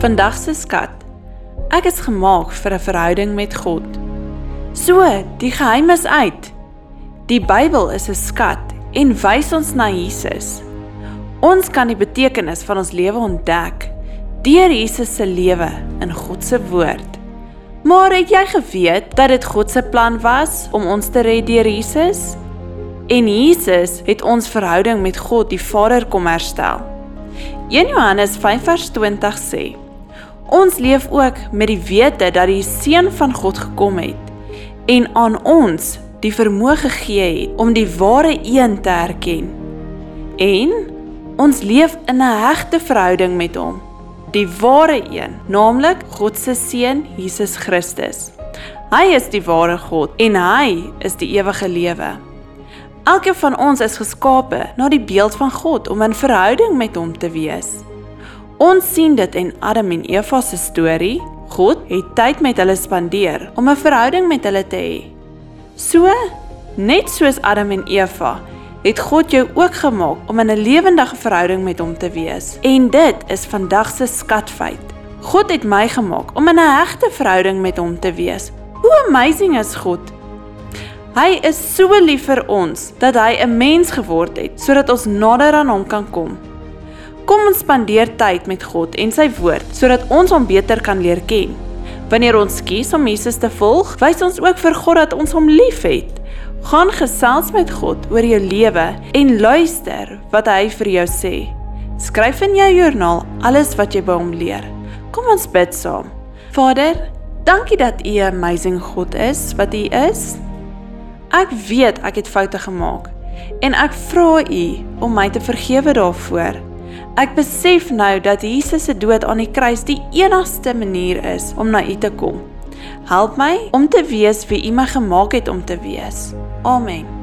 Vandag se skat. Ek is gemaak vir 'n verhouding met God. So, die geheim is uit. Die Bybel is 'n skat en wys ons na Jesus. Ons kan die betekenis van ons lewe ontdek deur Jesus se lewe in God se woord. Maar het jy geweet dat dit God se plan was om ons te red deur Jesus? En Jesus het ons verhouding met God die Vader kom herstel. 1 Johannes 5:20 sê: Ons leef ook met die wete dat die seun van God gekom het en aan ons die vermoë gegee het om die ware een te herken. En ons leef in 'n hegte verhouding met hom, die ware een, naamlik God se seun Jesus Christus. Hy is die ware God en hy is die ewige lewe. Elkeen van ons is geskape na die beeld van God om in verhouding met hom te wees. Ons sien dit in Adam en Eva se storie. God het tyd met hulle spandeer om 'n verhouding met hulle te hê. So, net soos Adam en Eva, het God jou ook gemaak om in 'n lewendige verhouding met hom te wees. En dit is vandag se skatfeit. God het my gemaak om in 'n hegte verhouding met hom te wees. Hoe amazing is God! Hy is so lief vir ons dat hy 'n mens geword het sodat ons nader aan hom kan kom. Kom ons spandeer tyd met God en sy woord sodat ons hom beter kan leer ken. Wanneer ons kies om Jesus te volg, wys ons ook vir God dat ons hom liefhet. Gaan gesels met God oor jou lewe en luister wat hy vir jou sê. Skryf in jou joernaal alles wat jy by hom leer. Kom ons bid saam. Vader, dankie dat U 'n amazing God is wat U is. Ek weet ek het foute gemaak en ek vra U om my te vergewe daarvoor. Ek besef nou dat Jesus se dood aan die kruis die enigste manier is om na U te kom. Help my om te wees wie U my gemaak het om te wees. Amen.